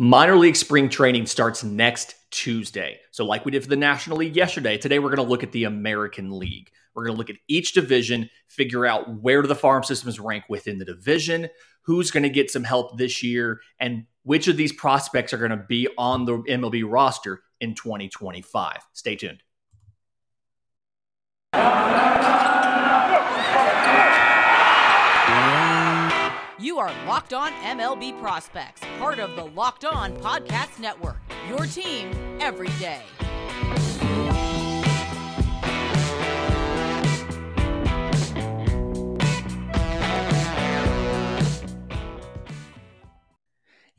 Minor league spring training starts next Tuesday. So, like we did for the National League yesterday, today we're going to look at the American League. We're going to look at each division, figure out where do the farm systems rank within the division, who's going to get some help this year, and which of these prospects are going to be on the MLB roster in 2025. Stay tuned. You are Locked On MLB Prospects, part of the Locked On Podcast Network. Your team every day.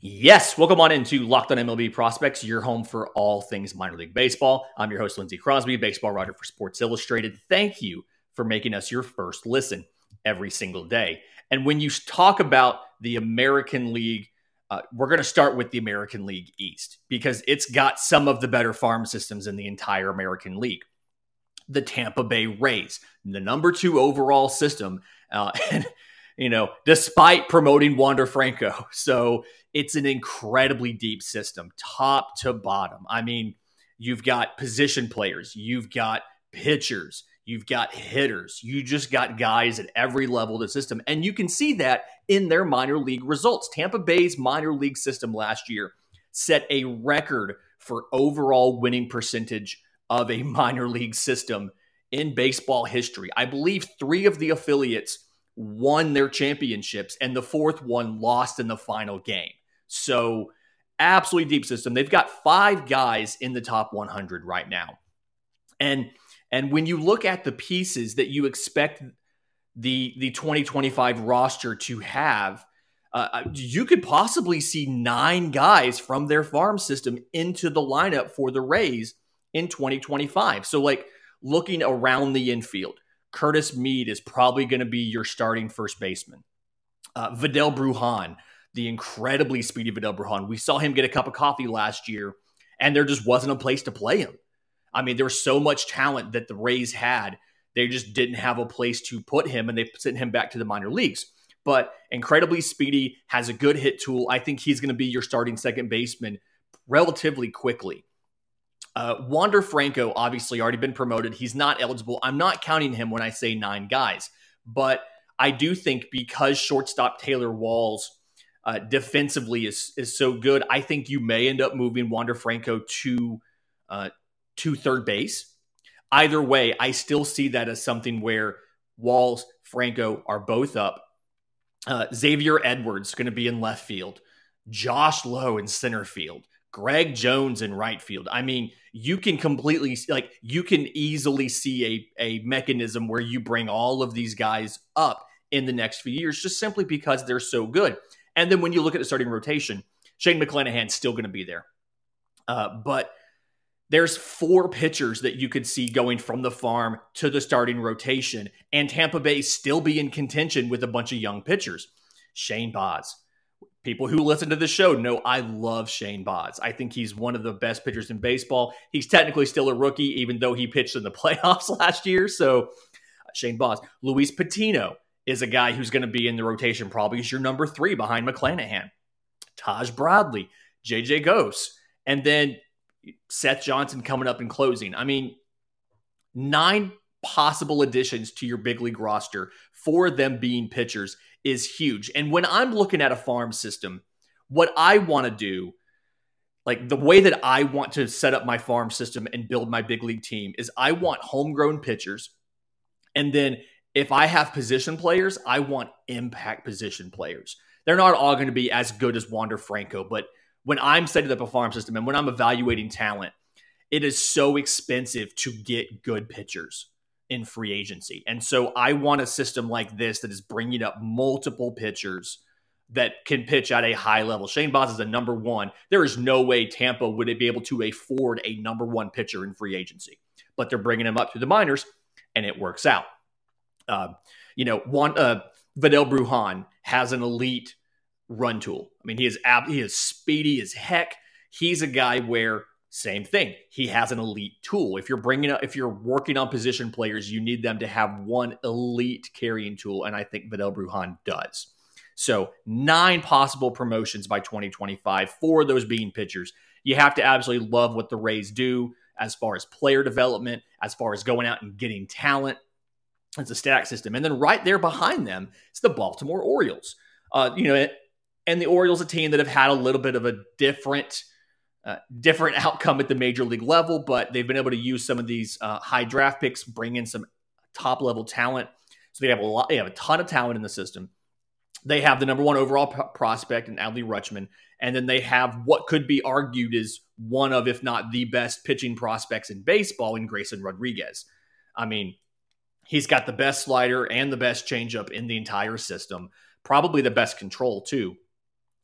Yes, welcome on into Locked On MLB Prospects, your home for all things minor league baseball. I'm your host, Lindsey Crosby, baseball writer for Sports Illustrated. Thank you for making us your first listen every single day. And when you talk about the American League, uh, we're going to start with the American League East because it's got some of the better farm systems in the entire American League. The Tampa Bay Rays, the number two overall system, uh, and you know, despite promoting Wander Franco, so it's an incredibly deep system, top to bottom. I mean, you've got position players, you've got pitchers, You've got hitters. You just got guys at every level of the system. And you can see that in their minor league results. Tampa Bay's minor league system last year set a record for overall winning percentage of a minor league system in baseball history. I believe three of the affiliates won their championships, and the fourth one lost in the final game. So, absolutely deep system. They've got five guys in the top 100 right now. And and when you look at the pieces that you expect the the 2025 roster to have, uh, uh, you could possibly see nine guys from their farm system into the lineup for the Rays in 2025. So, like looking around the infield, Curtis Mead is probably going to be your starting first baseman. Uh, Vidal Brujan, the incredibly speedy Vidal Brujan, we saw him get a cup of coffee last year, and there just wasn't a place to play him. I mean, there was so much talent that the Rays had. They just didn't have a place to put him, and they sent him back to the minor leagues. But incredibly speedy, has a good hit tool. I think he's going to be your starting second baseman relatively quickly. Uh, Wander Franco, obviously, already been promoted. He's not eligible. I'm not counting him when I say nine guys, but I do think because shortstop Taylor Walls uh, defensively is is so good, I think you may end up moving Wander Franco to uh, to third base. Either way, I still see that as something where Walls, Franco are both up. Uh, Xavier Edwards going to be in left field. Josh Lowe in center field. Greg Jones in right field. I mean, you can completely like you can easily see a a mechanism where you bring all of these guys up in the next few years just simply because they're so good. And then when you look at the starting rotation, Shane McClanahan's still going to be there. Uh, but there's four pitchers that you could see going from the farm to the starting rotation, and Tampa Bay still be in contention with a bunch of young pitchers. Shane Baz. People who listen to the show know I love Shane Baz. I think he's one of the best pitchers in baseball. He's technically still a rookie, even though he pitched in the playoffs last year. So, Shane Baz. Luis Patino is a guy who's going to be in the rotation, probably as your number three behind McClanahan. Taj Bradley, JJ Goss. And then Seth Johnson coming up and closing. I mean, nine possible additions to your big league roster, four of them being pitchers, is huge. And when I'm looking at a farm system, what I want to do, like the way that I want to set up my farm system and build my big league team, is I want homegrown pitchers. And then if I have position players, I want impact position players. They're not all going to be as good as Wander Franco, but when I'm setting up a farm system and when I'm evaluating talent, it is so expensive to get good pitchers in free agency. And so I want a system like this that is bringing up multiple pitchers that can pitch at a high level. Shane Baz is a number one. There is no way Tampa would be able to afford a number one pitcher in free agency, but they're bringing him up to the minors and it works out. Uh, you know, one, uh, Vidal Brujan has an elite run tool. I mean, he is ab- he is speedy as heck. He's a guy where same thing. He has an elite tool. If you're bringing up, if you're working on position players, you need them to have one elite carrying tool, and I think Vidal Brujan does. So, nine possible promotions by 2025, four of those being pitchers. You have to absolutely love what the Rays do as far as player development, as far as going out and getting talent. It's a stack system. And then right there behind them, it's the Baltimore Orioles. Uh, you know, and the Orioles, a team that have had a little bit of a different uh, different outcome at the major league level, but they've been able to use some of these uh, high draft picks, bring in some top level talent. So they have a lot, they have a ton of talent in the system. They have the number one overall p- prospect in Adley Rutschman, and then they have what could be argued is one of, if not the best pitching prospects in baseball in Grayson Rodriguez. I mean, he's got the best slider and the best changeup in the entire system, probably the best control too.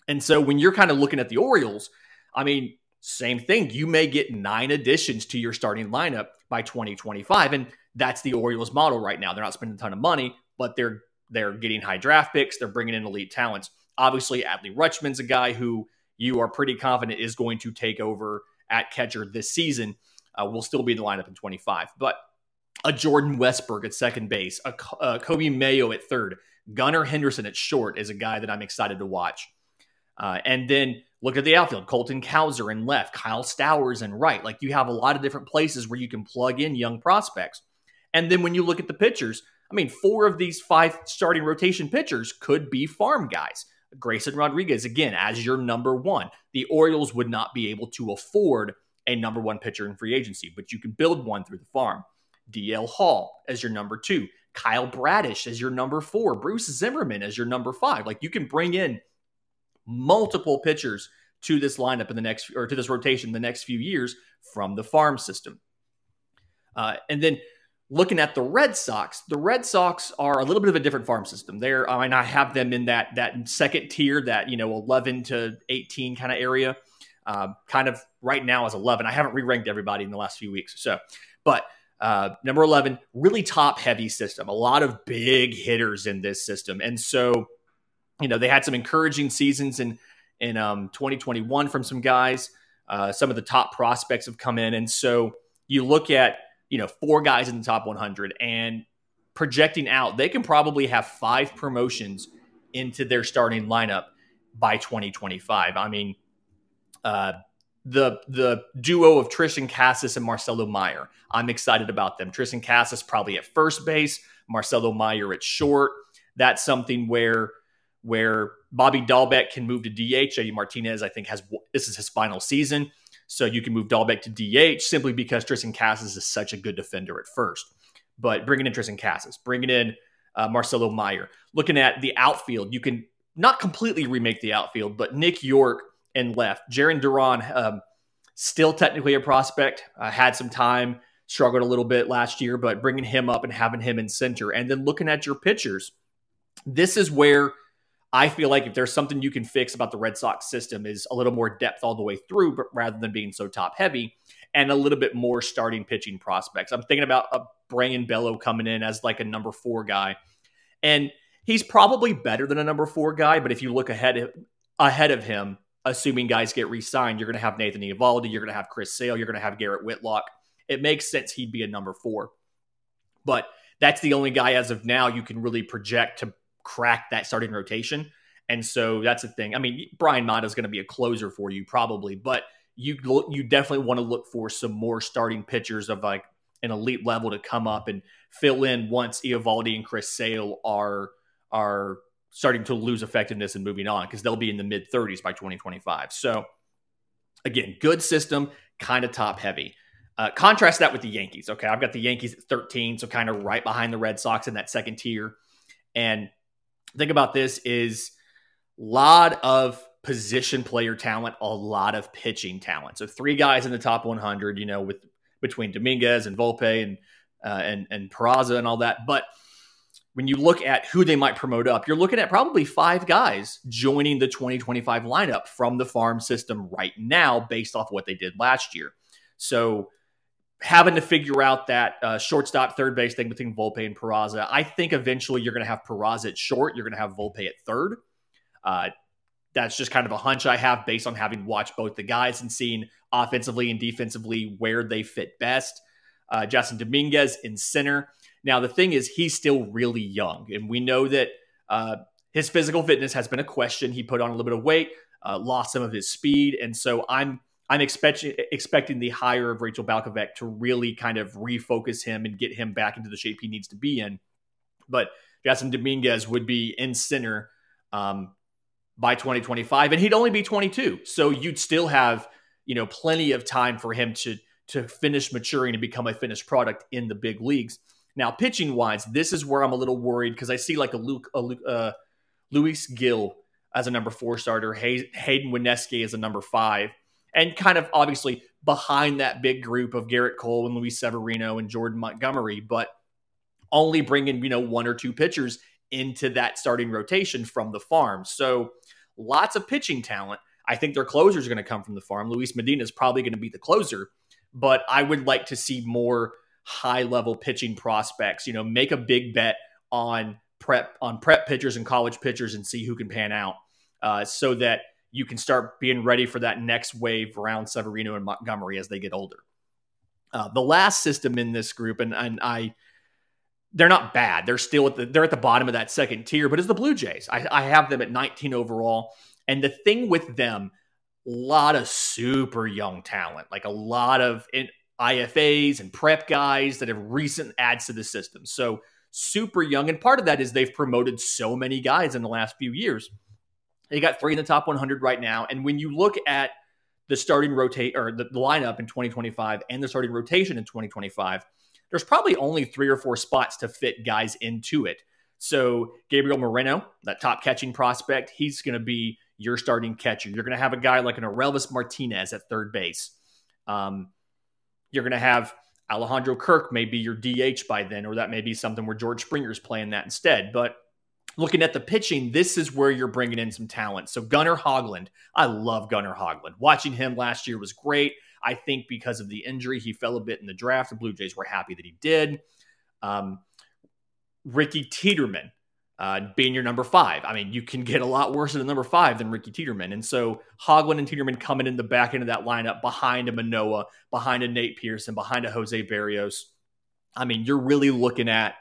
And so when you're kind of looking at the Orioles, I mean, same thing. You may get nine additions to your starting lineup by 2025. And that's the Orioles model right now. They're not spending a ton of money, but they're they're getting high draft picks. They're bringing in elite talents. Obviously, Adley Rutschman's a guy who you are pretty confident is going to take over at catcher this season. Uh, will still be in the lineup in 25. But a Jordan Westburg at second base, a, a Coby Mayo at third, Gunnar Henderson at short is a guy that I'm excited to watch. Uh, and then look at the outfield Colton Cowser in left, Kyle Stowers in right. Like you have a lot of different places where you can plug in young prospects. And then when you look at the pitchers, I mean, four of these five starting rotation pitchers could be farm guys. Grayson Rodriguez, again, as your number one. The Orioles would not be able to afford a number one pitcher in free agency, but you can build one through the farm. DL Hall as your number two. Kyle Bradish as your number four. Bruce Zimmermann as your number five. Like you can bring in multiple pitchers to this lineup in the next or to this rotation the next few years from the farm system. Uh, and then looking at the Red Sox, the Red Sox are a little bit of a different farm system. They're I mean I have them in that that second tier, that you know 11 to 18 kind of area. Uh, kind of right now as 11. I haven't re-ranked everybody in the last few weeks, so but uh, number 11, really top heavy system. A lot of big hitters in this system, and so you know, they had some encouraging seasons in in um, 2021 from some guys. Uh, some of the top prospects have come in, and so you look at you know four guys in the top 100 and projecting out, they can probably have five promotions into their starting lineup by 2025. I mean, uh, the the duo of Triston Casas and Marcelo Meyer. I'm excited about them. Triston Casas probably at first base, Marcelo Meyer at short. That's something where where Bobby Dalbec can move to DH. JD Martinez, I think, has this is his final season. So you can move Dalbec to DH simply because Triston Casas is such a good defender at first. But bringing in Triston Casas, bringing in uh, Marcelo Meyer, looking at the outfield, you can not completely remake the outfield, but Nick Yorke and left. Jarren Duran, um, still technically a prospect, uh, had some time, struggled a little bit last year, but bringing him up and having him in center. And then looking at your pitchers, this is where – I feel like if there's something you can fix about the Red Sox system is a little more depth all the way through, but rather than being so top heavy, and a little bit more starting pitching prospects. I'm thinking about a Brayan Bello coming in as like a number four guy, and he's probably better than a number four guy. But if you look ahead ahead of him, assuming guys get re-signed, you're going to have Nathan Eovaldi, you're going to have Chris Sale, you're going to have Garrett Whitlock. It makes sense he'd be a number four, but that's the only guy as of now you can really project to crack that starting rotation. And so that's the thing. I mean, Bryan Mata is going to be a closer for you probably, but you you definitely want to look for some more starting pitchers of like an elite level to come up and fill in once Eovaldi and Chris Sale are are starting to lose effectiveness and moving on because they'll be in the mid 30s by 2025. So again, good system, kind of top heavy. Uh, contrast that with the Yankees. Okay, I've got the Yankees at 13, so kind of right behind the Red Sox in that second tier. And think about this is a lot of position player talent, a lot of pitching talent. So three guys in the top 100, you know, with between Dominguez and Volpe and uh, and and Peraza and all that. But when you look at who they might promote up, you're looking at probably five guys joining the 2025 lineup from the farm system right now, based off what they did last year. So having to figure out that uh, shortstop, third base thing between Volpe and Peraza. I think eventually you're going to have Peraza at short. You're going to have Volpe at third. Uh, that's just kind of a hunch I have based on having watched both the guys and seeing offensively and defensively where they fit best. Uh, Jasson Dominguez in center. Now, the thing is, he's still really young, and we know that uh, his physical fitness has been a question. He put on a little bit of weight, uh, lost some of his speed, and so I'm I'm expecting expecting the hire of Rachel Balkovec to really kind of refocus him and get him back into the shape he needs to be in. But Jasson Dominguez would be in center um, by 2025, and he'd only be 22, so you'd still have you know plenty of time for him to to finish maturing and become a finished product in the big leagues. Now, pitching wise, this is where I'm a little worried because I see like a Luke, a Luke uh, Luis Gil as a number four starter, Hay- Hayden Wesneski as a number five, and kind of obviously behind that big group of Gerrit Cole and Luis Severino and Jordan Montgomery, but only bringing you know one or two pitchers into that starting rotation from the farm. So lots of pitching talent. I think their closers are going to come from the farm. Luis Medina is probably going to be the closer, but I would like to see more high level pitching prospects. You know, make a big bet on prep on prep pitchers and college pitchers and see who can pan out, uh, so that you can start being ready for that next wave around Severino and Montgomery as they get older. Uh, the last system in this group, and and I, they're not bad. They're still at the they're at the bottom of that second tier, but it's the Blue Jays. I, I have them at 19 overall, and the thing with them a lot of super young talent, like a lot of in, IFAs and prep guys that have recent adds to the system. So super young. And part of that is they've promoted so many guys in the last few years. They got three in the top 100 right now. And when you look at the starting rotate or the, the lineup in 2025 and the starting rotation in 2025, there's probably only three or four spots to fit guys into it. So Gabriel Moreno, that top catching prospect, he's going to be your starting catcher. You're going to have a guy like an Orelvis Martinez at third base. Um, you're going to have Alejandro Kirk maybe your DH by then, or that may be something where George Springer's playing that instead. But looking at the pitching, this is where you're bringing in some talent. So Gunnar Hoglund, I love Gunnar Hoglund. Watching him last year was great. I think because of the injury, he fell a bit in the draft. The Blue Jays were happy that he did. Um, Ricky Tiedemann uh, being your number five. I mean, you can get a lot worse than number five than Ricky Tiedemann. And so Hoglund and Tiedemann coming in the back end of that lineup behind a Manoah, behind a Nate Pearson, behind a Jose Berrios. I mean, you're really looking at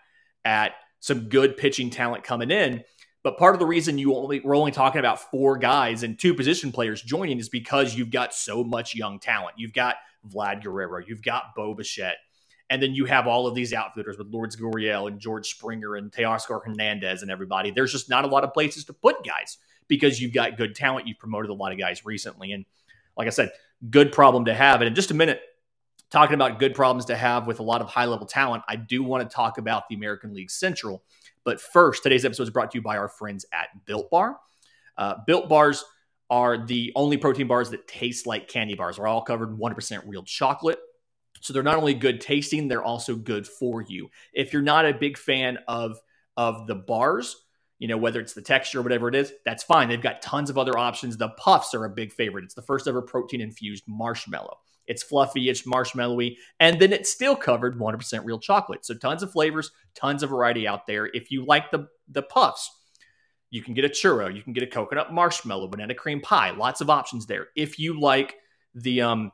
at some good pitching talent coming in. But part of the reason you only we're only talking about four guys and two position players joining is because you've got so much young talent. You've got Vlad Guerrero, you've got Bo Bichette, and then you have all of these outfielders with Lourdes Gurriel and George Springer and Teoscar Hernandez and everybody. There's just not a lot of places to put guys because you've got good talent. You've promoted a lot of guys recently. And like I said, good problem to have. And in just a minute, talking about good problems to have with a lot of high level talent, I do want to talk about the American League Central. But first, today's episode is brought to you by our friends at Built Bar. Uh, Built Bars are the only protein bars that taste like candy bars. They're all covered in 100% real chocolate. So they're not only good tasting, they're also good for you. If you're not a big fan of of the bars, you know, whether it's the texture or whatever it is, that's fine. They've got tons of other options. The puffs are a big favorite. It's the first ever protein infused marshmallow. It's fluffy, it's marshmallowy, and then it's still covered 100% real chocolate. So tons of flavors, tons of variety out there. If you like the the puffs, you can get a churro, you can get a coconut marshmallow, banana cream pie, lots of options there. If you like the um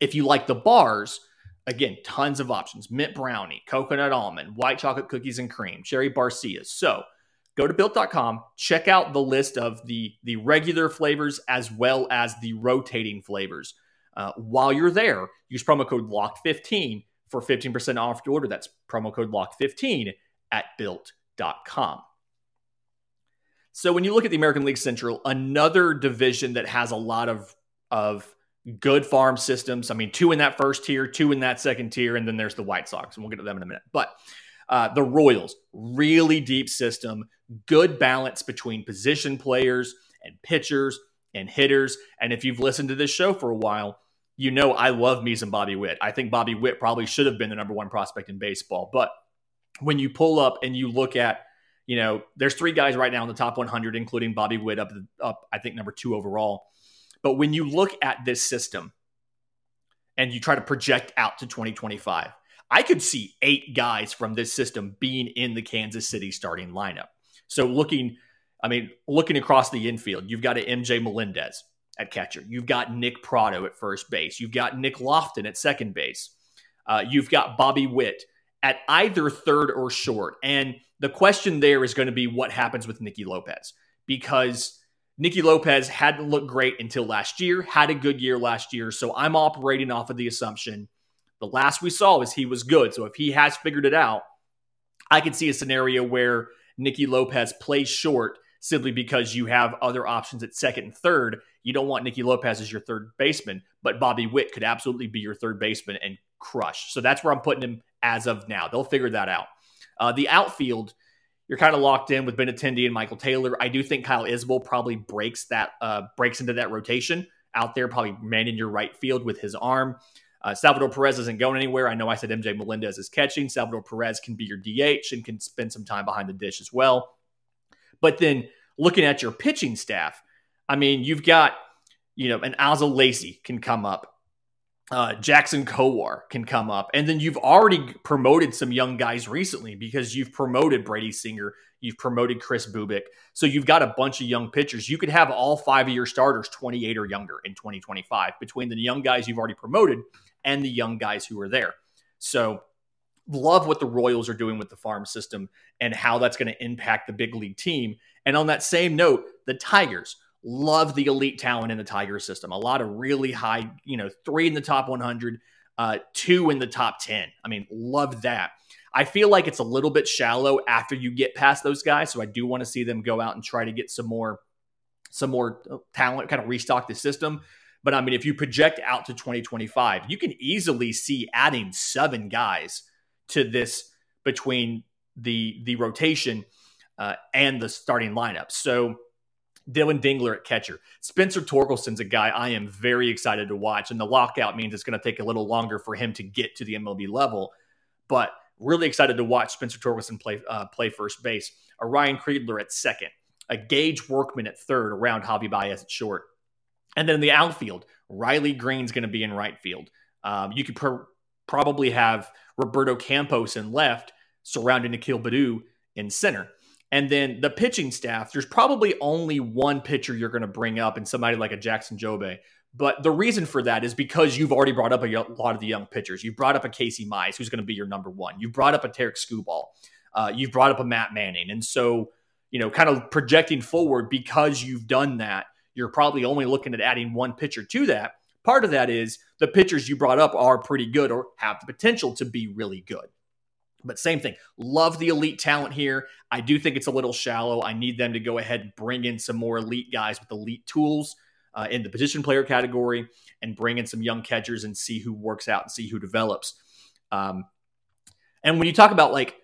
if you like the bars, again, tons of options mint brownie, coconut almond, white chocolate cookies and cream, cherry barcias. So go to built.com, check out the list of the, the regular flavors as well as the rotating flavors. Uh, while you're there, use promo code LOCKED15 for 15% off your order. That's promo code LOCKED15 at built.com. So when you look at the American League Central, another division that has a lot of, of good farm systems. I mean, two in that first tier, two in that second tier, and then there's the White Sox, and we'll get to them in a minute. But uh, the Royals, really deep system, good balance between position players and pitchers and hitters. And if you've listened to this show for a while, you know I love me some Bobby Witt. I think Bobby Witt probably should have been the number one prospect in baseball. But when you pull up and you look at, you know, there's three guys right now in the top 100, including Bobby Witt up, up I think number two overall. But when you look at this system and you try to project out to 2025, I could see eight guys from this system being in the Kansas City starting lineup. So looking, I mean, looking across the infield, you've got a MJ Melendez at catcher. You've got Nick Pratto at first base. You've got Nick Loftin at second base. Uh, you've got Bobby Witt at either third or short. And the question there is going to be what happens with Nicky Lopez because Nicky Lopez hadn't looked great until last year, had a good year last year. So I'm operating off of the assumption the last we saw is he was good. So if he has figured it out, I could see a scenario where Nicky Lopez plays short simply because you have other options at second and third. You don't want Nicky Lopez as your third baseman, but Bobby Witt could absolutely be your third baseman and crush. So that's where I'm putting him as of now. They'll figure that out. Uh, the outfield, you're kind of locked in with Benintendi and Michael Taylor. I do think Kyle Isbel probably breaks that uh, breaks into that rotation out there, probably manning your right field with his arm. Uh, Salvador Perez isn't going anywhere. I know I said MJ Melendez is catching. Salvador Perez can be your DH and can spend some time behind the dish as well. But then looking at your pitching staff, I mean, you've got, you know, an Asa Lacy can come up. Uh, Jackson Kowar can come up. And then you've already promoted some young guys recently because you've promoted Brady Singer. You've promoted Kris Bubic. So you've got a bunch of young pitchers. You could have all five of your starters 28 or younger in 2025 between the young guys you've already promoted and the young guys who are there. So, love what the Royals are doing with the farm system and how that's going to impact the big league team. And on that same note, the Tigers love the elite talent in the Tiger system. A lot of really high, you know, three in the top 100, uh, two in the top 10. I mean, love that. I feel like it's a little bit shallow after you get past those guys. So I do want to see them go out and try to get some more, some more uh, talent, kind of restock the system. But I mean, if you project out to 2025, you can easily see adding seven guys to this between the the rotation uh, and the starting lineup. So Dillon Dingler at catcher. Spencer Torkelson's a guy I am very excited to watch, and the lockout means it's going to take a little longer for him to get to the MLB level. But really excited to watch Spencer Torkelson play uh, play first base. A Ryan Kreidler at second. A Gage Workman at third. Around Javi Baez at short. And then in the outfield, Riley Greene's going to be in right field. Um, you could pr- probably have Roberto Campos in left, surrounding Akil Baddoo in center. And then the pitching staff, there's probably only one pitcher you're going to bring up, and somebody like a Jackson Jobe. But the reason for that is because you've already brought up a lot of the young pitchers. You've brought up a Casey Mize, who's going to be your number one. You've brought up a Tarik Skubal. Uh, you've brought up a Matt Manning. And so, you know, kind of projecting forward because you've done that, you're probably only looking at adding one pitcher to that. Part of that is the pitchers you brought up are pretty good or have the potential to be really good. But same thing. Love the elite talent here. I do think it's a little shallow. I need them to go ahead and bring in some more elite guys with elite tools uh, in the position player category and bring in some young catchers and see who works out and see who develops. Um, and when you talk about like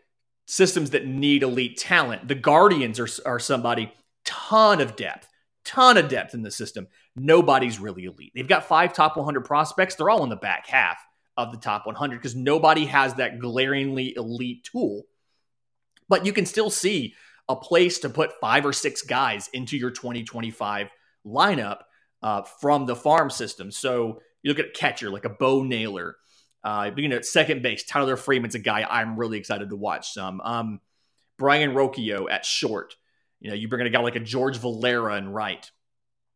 systems that need elite talent, the Guardians are, are somebody ton of depth ton of depth in the system. Nobody's really elite. They've got five top 100 prospects. They're all in the back half of the top 100 because nobody has that glaringly elite tool. But you can still see a place to put five or six guys into your 2025 lineup uh, from the farm system. So you look at catcher like a Bo Naylor. Uh, you know, at second base, Tyler Freeman's a guy I'm really excited to watch some. Um, Brayan Rocchio at short. You know, you bring in a guy like a George Valera and right.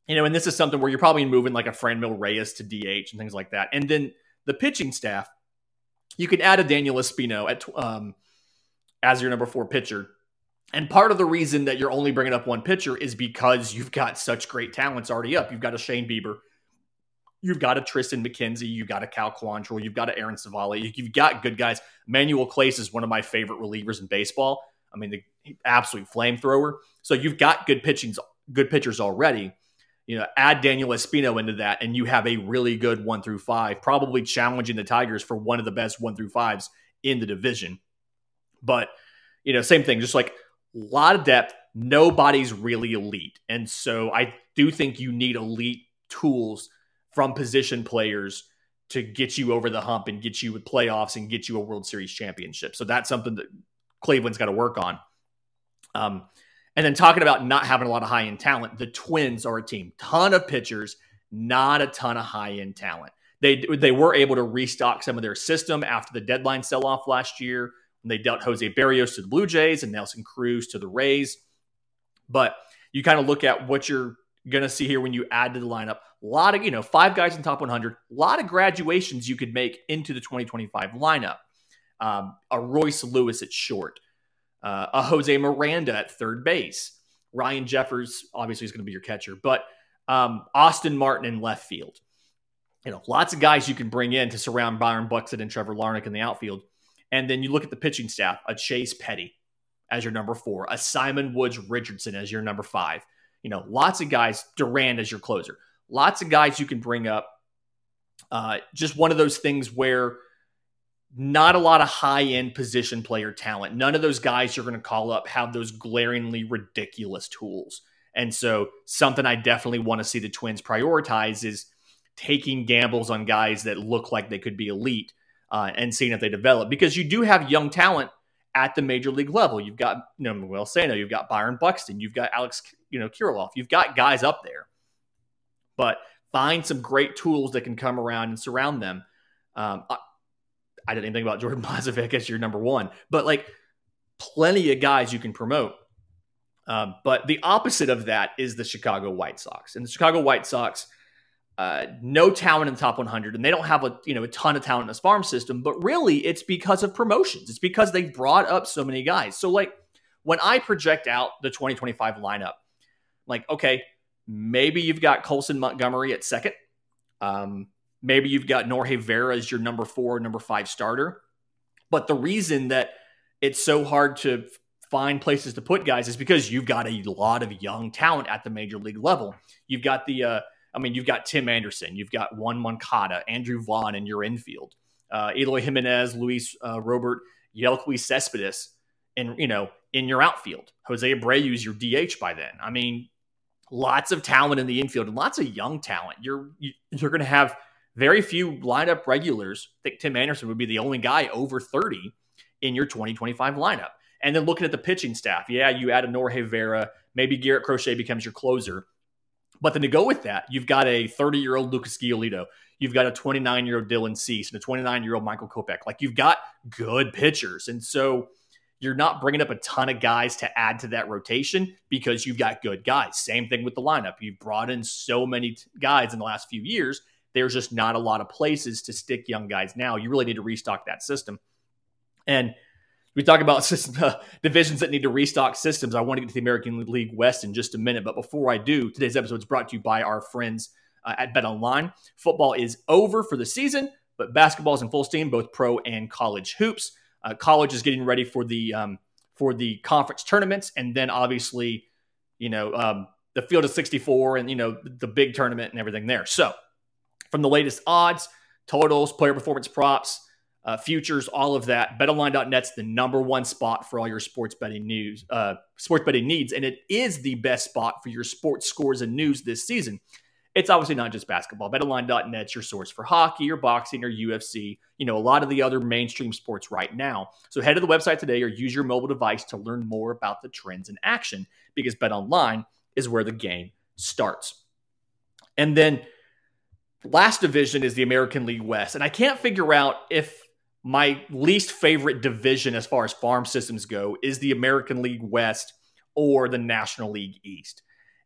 You know, and this is something where you're probably moving like a Franmil Reyes to DH and things like that. And then the pitching staff, you could add a Daniel Espino at um, as your number four pitcher. And part of the reason that you're only bringing up one pitcher is because you've got such great talents already up. You've got a Shane Bieber, you've got a Triston McKenzie, you've got a Cal Quantrill, you've got a Aaron Civale, you've got good guys. Manuel Clase is one of my favorite relievers in baseball. I mean, the absolute flamethrower. So you've got good pitchings, good pitchers already. You know, add Daniel Espino into that, and you have a really good one through five, probably challenging the Tigers for one of the best one through fives in the division. But you know, same thing, just like a lot of depth. Nobody's really elite, and so I do think you need elite tools from position players to get you over the hump and get you with playoffs and get you a World Series championship. So that's something that Cleveland's got to work on. Um, and then talking about not having a lot of high end talent, the Twins are a team, ton of pitchers, not a ton of high end talent. They they were able to restock some of their system after the deadline sell off last year when they dealt Jose Berrios to the Blue Jays and Nelson Cruz to the Rays. But you kind of look at what you're going to see here when you add to the lineup. A lot of, you know, five guys in top 100, a lot of graduations you could make into the 2025 lineup. um, a Royce Lewis at short, uh, a Jose Miranda at third base. Ryan Jeffers obviously is going to be your catcher, but um, Austin Martin in left field. You know, lots of guys you can bring in to surround Byron Buxton and Trevor Larnach in the outfield. And then you look at the pitching staff, a Chase Petty as your number four, a Simon Woods Richardson as your number five. You know, lots of guys, Duran as your closer. Lots of guys you can bring up. Uh, just one of those things where not a lot of high end position player talent. None of those guys you're going to call up have those glaringly ridiculous tools. And so, something I definitely want to see the Twins prioritize is taking gambles on guys that look like they could be elite uh, and seeing if they develop because you do have young talent at the major league level. You've got you know Miguel Sano, you've got Byron Buxton, you've got Alex you know Kirilloff, you've got guys up there, but find some great tools that can come around and surround them. Um, I, didn't even think about Jordan Balazovic as your number one, but like plenty of guys you can promote. Um, but the opposite of that is the Chicago White Sox, and the Chicago White Sox uh, no talent in the top 100, and they don't have a you know a ton of talent in this farm system. But really, it's because of promotions. It's because they've brought up so many guys. So like when I project out the 2025 lineup, like okay, maybe you've got Colson Montgomery at second. Um, maybe you've got Norge Vera as your number four, number five starter. But the reason that it's so hard to find places to put guys is because you've got a lot of young talent at the major league level. You've got the uh, I mean, you've got Tim Anderson, you've got Juan Moncada, Andrew Vaughn in your infield, uh, Eloy Jimenez, Luis uh, Robert, Yoelqui Cespedes, and you know in your outfield. Jose Abreu is your DH by then. I mean, lots of talent in the infield and lots of young talent. You're you're going to have very few lineup regulars. I think Tim Anderson would be the only guy over 30 in your 2025 lineup. And then looking at the pitching staff, yeah, you add a Norge Vera, maybe Garrett Crochet becomes your closer. But then to go with that, you've got a 30 year old Lucas Giolito. You've got a 29 year old Dylan Cease and a 29 year old Michael Kopech. Like you've got good pitchers. And so you're not bringing up a ton of guys to add to that rotation because you've got good guys. Same thing with the lineup. You've brought in so many guys in the last few years. There's just not a lot of places to stick young guys now. You really need to restock that system. And we talk about system, uh, divisions that need to restock systems. I want to get to the American League West in just a minute, but before I do, today's episode is brought to you by our friends uh, at Bet Online. Football is over for the season, but basketball is in full steam, both pro and college hoops. Uh, college is getting ready for the um, for the conference tournaments, and then obviously, you know, um, the field of 64 and you know the big tournament and everything there. So, from the latest odds, totals, player performance props uh, futures, all of that. BetOnline.net's the number one spot for all your sports betting news, uh, sports betting needs, and it is the best spot for your sports scores and news this season. It's obviously not just basketball. BetOnline.net's your source for hockey or boxing or UFC. You know a lot of the other mainstream sports right now. So head to the website today or use your mobile device to learn more about the trends in action because BetOnline is where the game starts. And then last division is the American League West, and I can't figure out if my least favorite division as far as farm systems go is the American League West or the National League East.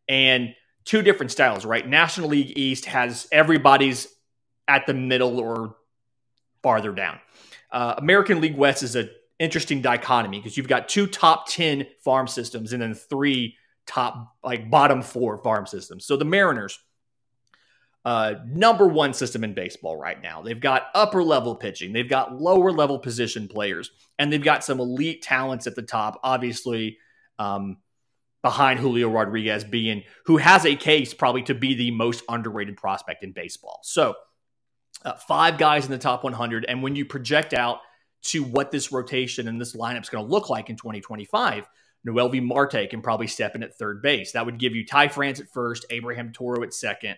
And two different styles, right? National League East has everybody's at the middle or farther down. Uh, American League West is an interesting dichotomy because you've got two top 10 farm systems and then three top, like bottom four farm systems. So the Mariners uh, number one system in baseball right now. They've got upper level pitching, they've got lower level position players, and they've got some elite talents at the top. Obviously, um, behind Julio Rodriguez being who has a case probably to be the most underrated prospect in baseball. So, uh, five guys in the top 100, and when you project out to what this rotation and this lineup is going to look like in 2025. Noelvi Marte can probably step in at third base. That would give you Ty France at first, Abraham Toro at second,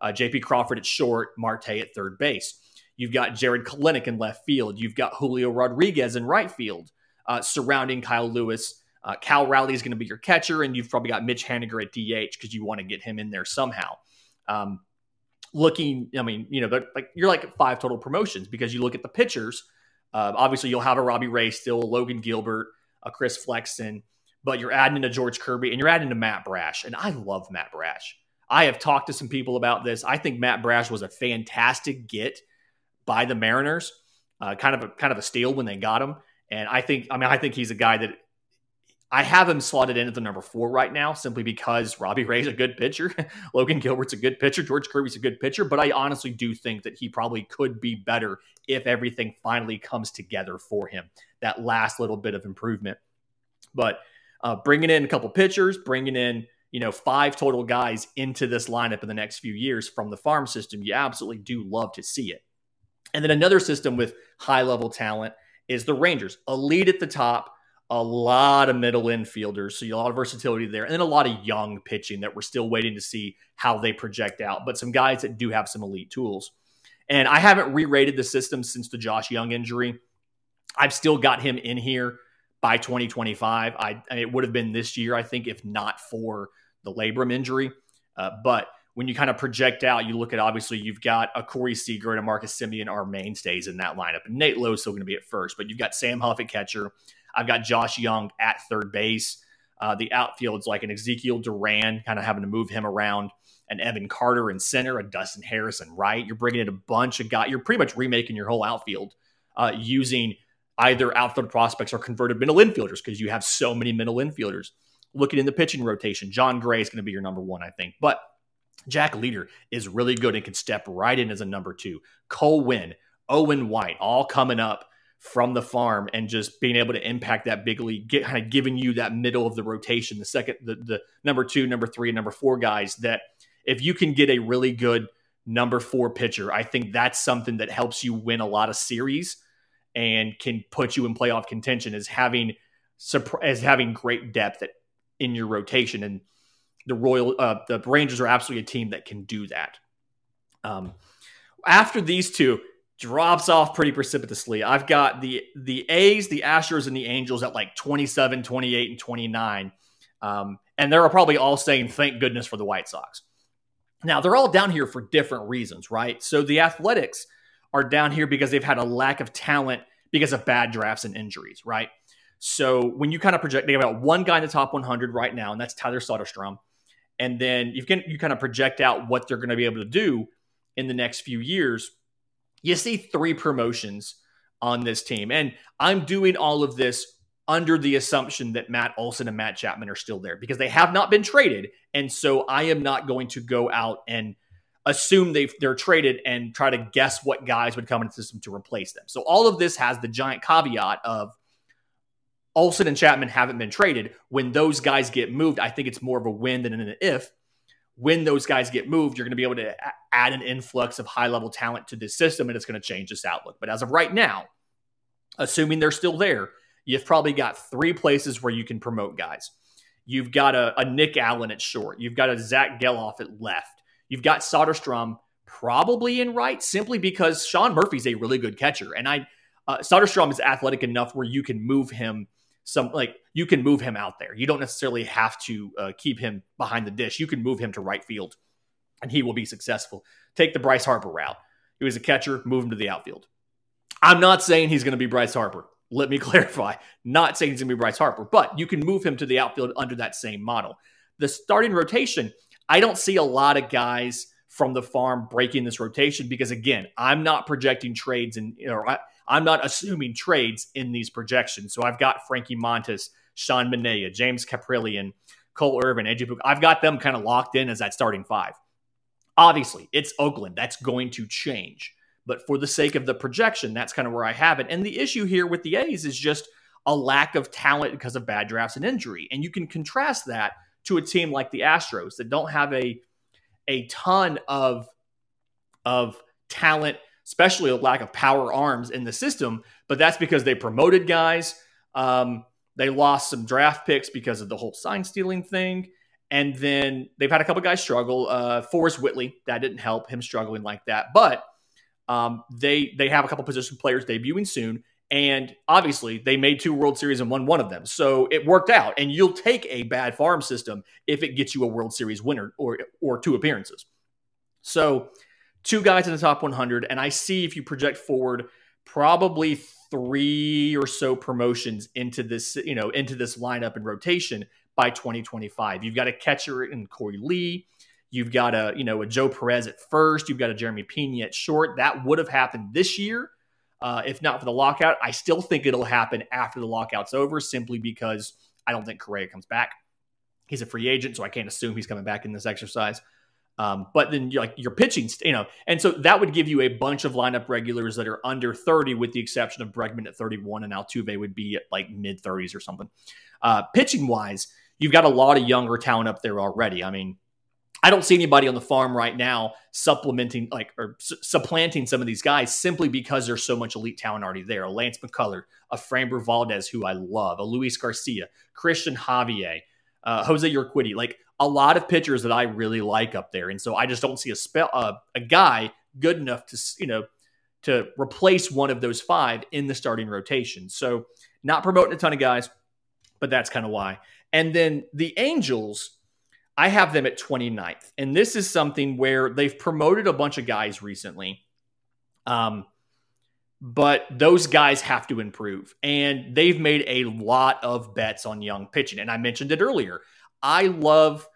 uh, JP Crawford at short, Marte at third base. You've got Jarred Kelenic in left field. You've got Julio Rodriguez in right field, uh, surrounding Kyle Lewis. Uh, Cal Raleigh is going to be your catcher, and you've probably got Mitch Haniger at DH because you want to get him in there somehow. Um, looking, I mean, you know, like you're like five total promotions because you look at the pitchers. Uh, obviously, you'll have a Robbie Ray still, a Logan Gilbert, a Chris Flexen, but you're adding to George Kirby and you're adding to Matt Brash, and I love Matt Brash. I have talked to some people about this. I think Matt Brash was a fantastic get by the Mariners. uh, kind of a kind of a steal when they got him. And I think, I mean, I think he's a guy that I have him slotted in at the number four right now, simply because Robbie Ray's a good pitcher, Logan Gilbert's a good pitcher, George Kirby's a good pitcher. But I honestly do think that he probably could be better if everything finally comes together for him. That last little bit of improvement. But uh, bringing in a couple pitchers, bringing in you know five total guys into this lineup in the next few years from the farm system, you absolutely do love to see it. And then another system with high level talent is the Rangers, elite at the top a lot of middle infielders, so a lot of versatility there, and then a lot of young pitching that we're still waiting to see how they project out. But some guys that do have some elite tools. And I haven't re-rated the system since the Josh Jung injury. I've still got him in here by 2025. I, it would have been this year, I think, if not for the labrum injury. Uh, but when you kind of project out, you look at obviously you've got a Corey Seager and a Marcus Semien are mainstays in that lineup. Nate Lowe's still going to be at first, but you've got Sam Huff at catcher. I've got Josh Jung at third base. Uh, the outfield's like an Ezekiel Duran, kind of having to move him around, an Evan Carter in center, a Dustin Harrison right. You're bringing in a bunch of guys. You're pretty much remaking your whole outfield uh, using either outfield prospects or converted middle infielders because you have so many middle infielders. Looking in the pitching rotation, Jon Gray is going to be your number one, I think. But Jack Leiter is really good and can step right in as a number two. Cole Winn, Owen White, all coming up from the farm and just being able to impact that big league, get, kind of giving you that middle of the rotation, the second, the, the number two, number three, and number four guys that if you can get a really good number four pitcher, I think that's something that helps you win a lot of series and can put you in playoff contention as having as having great depth at, in your rotation. And the Royal, uh, the Rangers are absolutely a team that can do that. Um, after these two, drops off pretty precipitously. I've got the the A's, the Astros, and the Angels at like 27, 28, and 29. Um, and they're probably all saying, thank goodness for the White Sox. Now, they're all down here for different reasons, right? So the Athletics are down here because they've had a lack of talent because of bad drafts and injuries, right? So when you kind of project, they have about one guy in the top 100 right now, and that's Tyler Soderstrom. And then you can you kind of project out what they're going to be able to do in the next few years you see three promotions on this team. And I'm doing all of this under the assumption that Matt Olson and Matt Chapman are still there because they have not been traded. And so I am not going to go out and assume they they're traded and try to guess what guys would come into the system to replace them. So all of this has the giant caveat of Olson and Chapman haven't been traded. When those guys get moved, I think it's more of a win than an if when those guys get moved, you're going to be able to add an influx of high level talent to this system and it's going to change this outlook. But as of right now, assuming they're still there, you've probably got three places where you can promote guys. You've got a, a Nick Allen at short. You've got a Zack Gelof at left. You've got Soderstrom probably in right simply because Sean Murphy's a really good catcher. And I, uh, Soderstrom is athletic enough where you can move him some like you can move him out there. You don't necessarily have to uh, keep him behind the dish. You can move him to right field, and he will be successful. Take the Bryce Harper route. He was a catcher. Move him to the outfield. I'm not saying he's going to be Bryce Harper. Let me clarify. Not saying he's going to be Bryce Harper, but you can move him to the outfield under that same model. The starting rotation, I don't see a lot of guys from the farm breaking this rotation because again, I'm not projecting trades and you know, I'm not assuming trades in these projections. So I've got Frankie Montas, Sean Manaea, James Kaprielian, Cole Irvin, Book. I've got them kind of locked in as that starting five. Obviously, it's Oakland. That's going to change. But for the sake of the projection, that's kind of where I have it. And the issue here with the A's is just a lack of talent because of bad drafts and injury. And you can contrast that to a team like the Astros that don't have a a ton of of talent especially a lack of power arms in the system. But that's because they promoted guys. Um, they lost some draft picks because of the whole sign stealing thing. And then they've had a couple guys struggle. Uh, Forrest Whitley, that didn't help him struggling like that. But um, they they have a couple position players debuting soon. And obviously, they made two World Series and won one of them. So it worked out. And you'll take a bad farm system if it gets you a World Series winner or or two appearances. So two guys in the top 100, and I see if you project forward, probably three or so promotions into this, you know, into this lineup and rotation by 2025. You've got a catcher in Korey Lee. You've got a, you know, a Joe Perez at first. You've got a Jeremy Pena at short. That would have happened this year. uh, if not for the lockout. I still think it'll happen after the lockout's over, simply because I don't think Correa comes back. He's a free agent, so I can't assume he's coming back in this exercise. Um, but then like your pitching, you know, and so that would give you a bunch of lineup regulars that are under 30, with the exception of Bregman at 31, and Altuve would be at like mid 30s or something. Uh, pitching wise, you've got a lot of younger talent up there already. I mean, I don't see anybody on the farm right now supplementing like or su- supplanting some of these guys simply because there's so much elite talent already there. A Lance McCullough, a Framber Valdez, who I love, a Luis Garcia, Christian Javier, uh, Jose Urquidy, like a lot of pitchers that I really like up there. And so I just don't see a spell uh, a guy good enough to you know to replace one of those five in the starting rotation. So not promoting a ton of guys, but that's kind of why. And then the Angels, I have them at 29th. And this is something where they've promoted a bunch of guys recently. Um, but those guys have to improve. And they've made a lot of bets on young pitching. And I mentioned it earlier. I love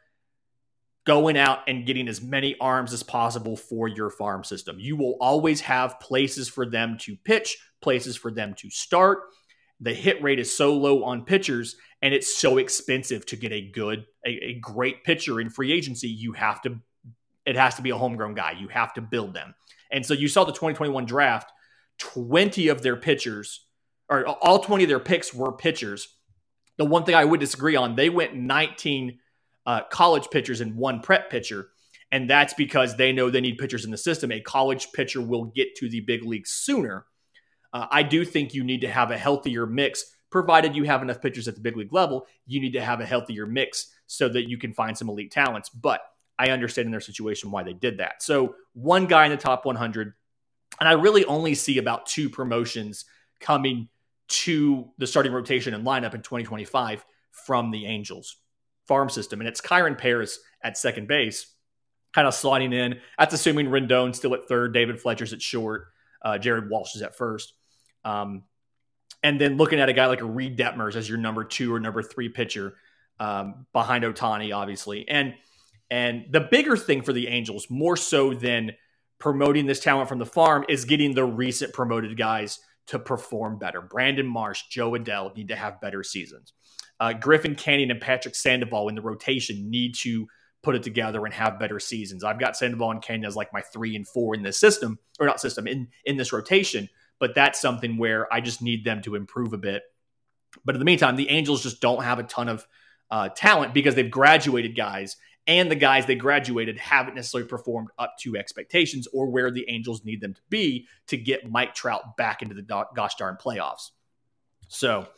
going out and getting as many arms as possible for your farm system. You will always have places for them to pitch, places for them to start. The hit rate is so low on pitchers, and it's so expensive to get a good, a, a great pitcher in free agency. You have to, it has to be a homegrown guy. You have to build them. And so you saw the 2021 draft, 20 of their pitchers, or all 20 of their picks were pitchers. The one thing I would disagree on, they went 19 uh, college pitchers and one prep pitcher. And that's because they know they need pitchers in the system. A college pitcher will get to the big league sooner. Uh, I do think you need to have a healthier mix, provided you have enough pitchers at the big league level. You need to have a healthier mix so that you can find some elite talents. But I understand in their situation why they did that. So one guy in the top 100, and I really only see about two promotions coming to the starting rotation and lineup in 2025 from the Angels farm system. And it's Kyren Paris at second base, kind of sliding in. That's assuming Rendon still at third, David Fletcher's at short, uh, Jared Walsh is at first. Um, and then looking at a guy like a Reid Detmers as your number two or number three pitcher um, behind Ohtani, obviously. And and the bigger thing for the Angels, more so than promoting this talent from the farm, is getting the recent promoted guys to perform better. Brandon Marsh, Jo Adell need to have better seasons. Uh, Griffin Canning and Patrick Sandoval in the rotation need to put it together and have better seasons. I've got Sandoval and Canning as like my three and four in this system, or not system, in, in this rotation. But that's something where I just need them to improve a bit. But in the meantime, the Angels just don't have a ton of uh, talent because they've graduated guys, and the guys they graduated haven't necessarily performed up to expectations or where the Angels need them to be to get Mike Trout back into the gosh darn playoffs. So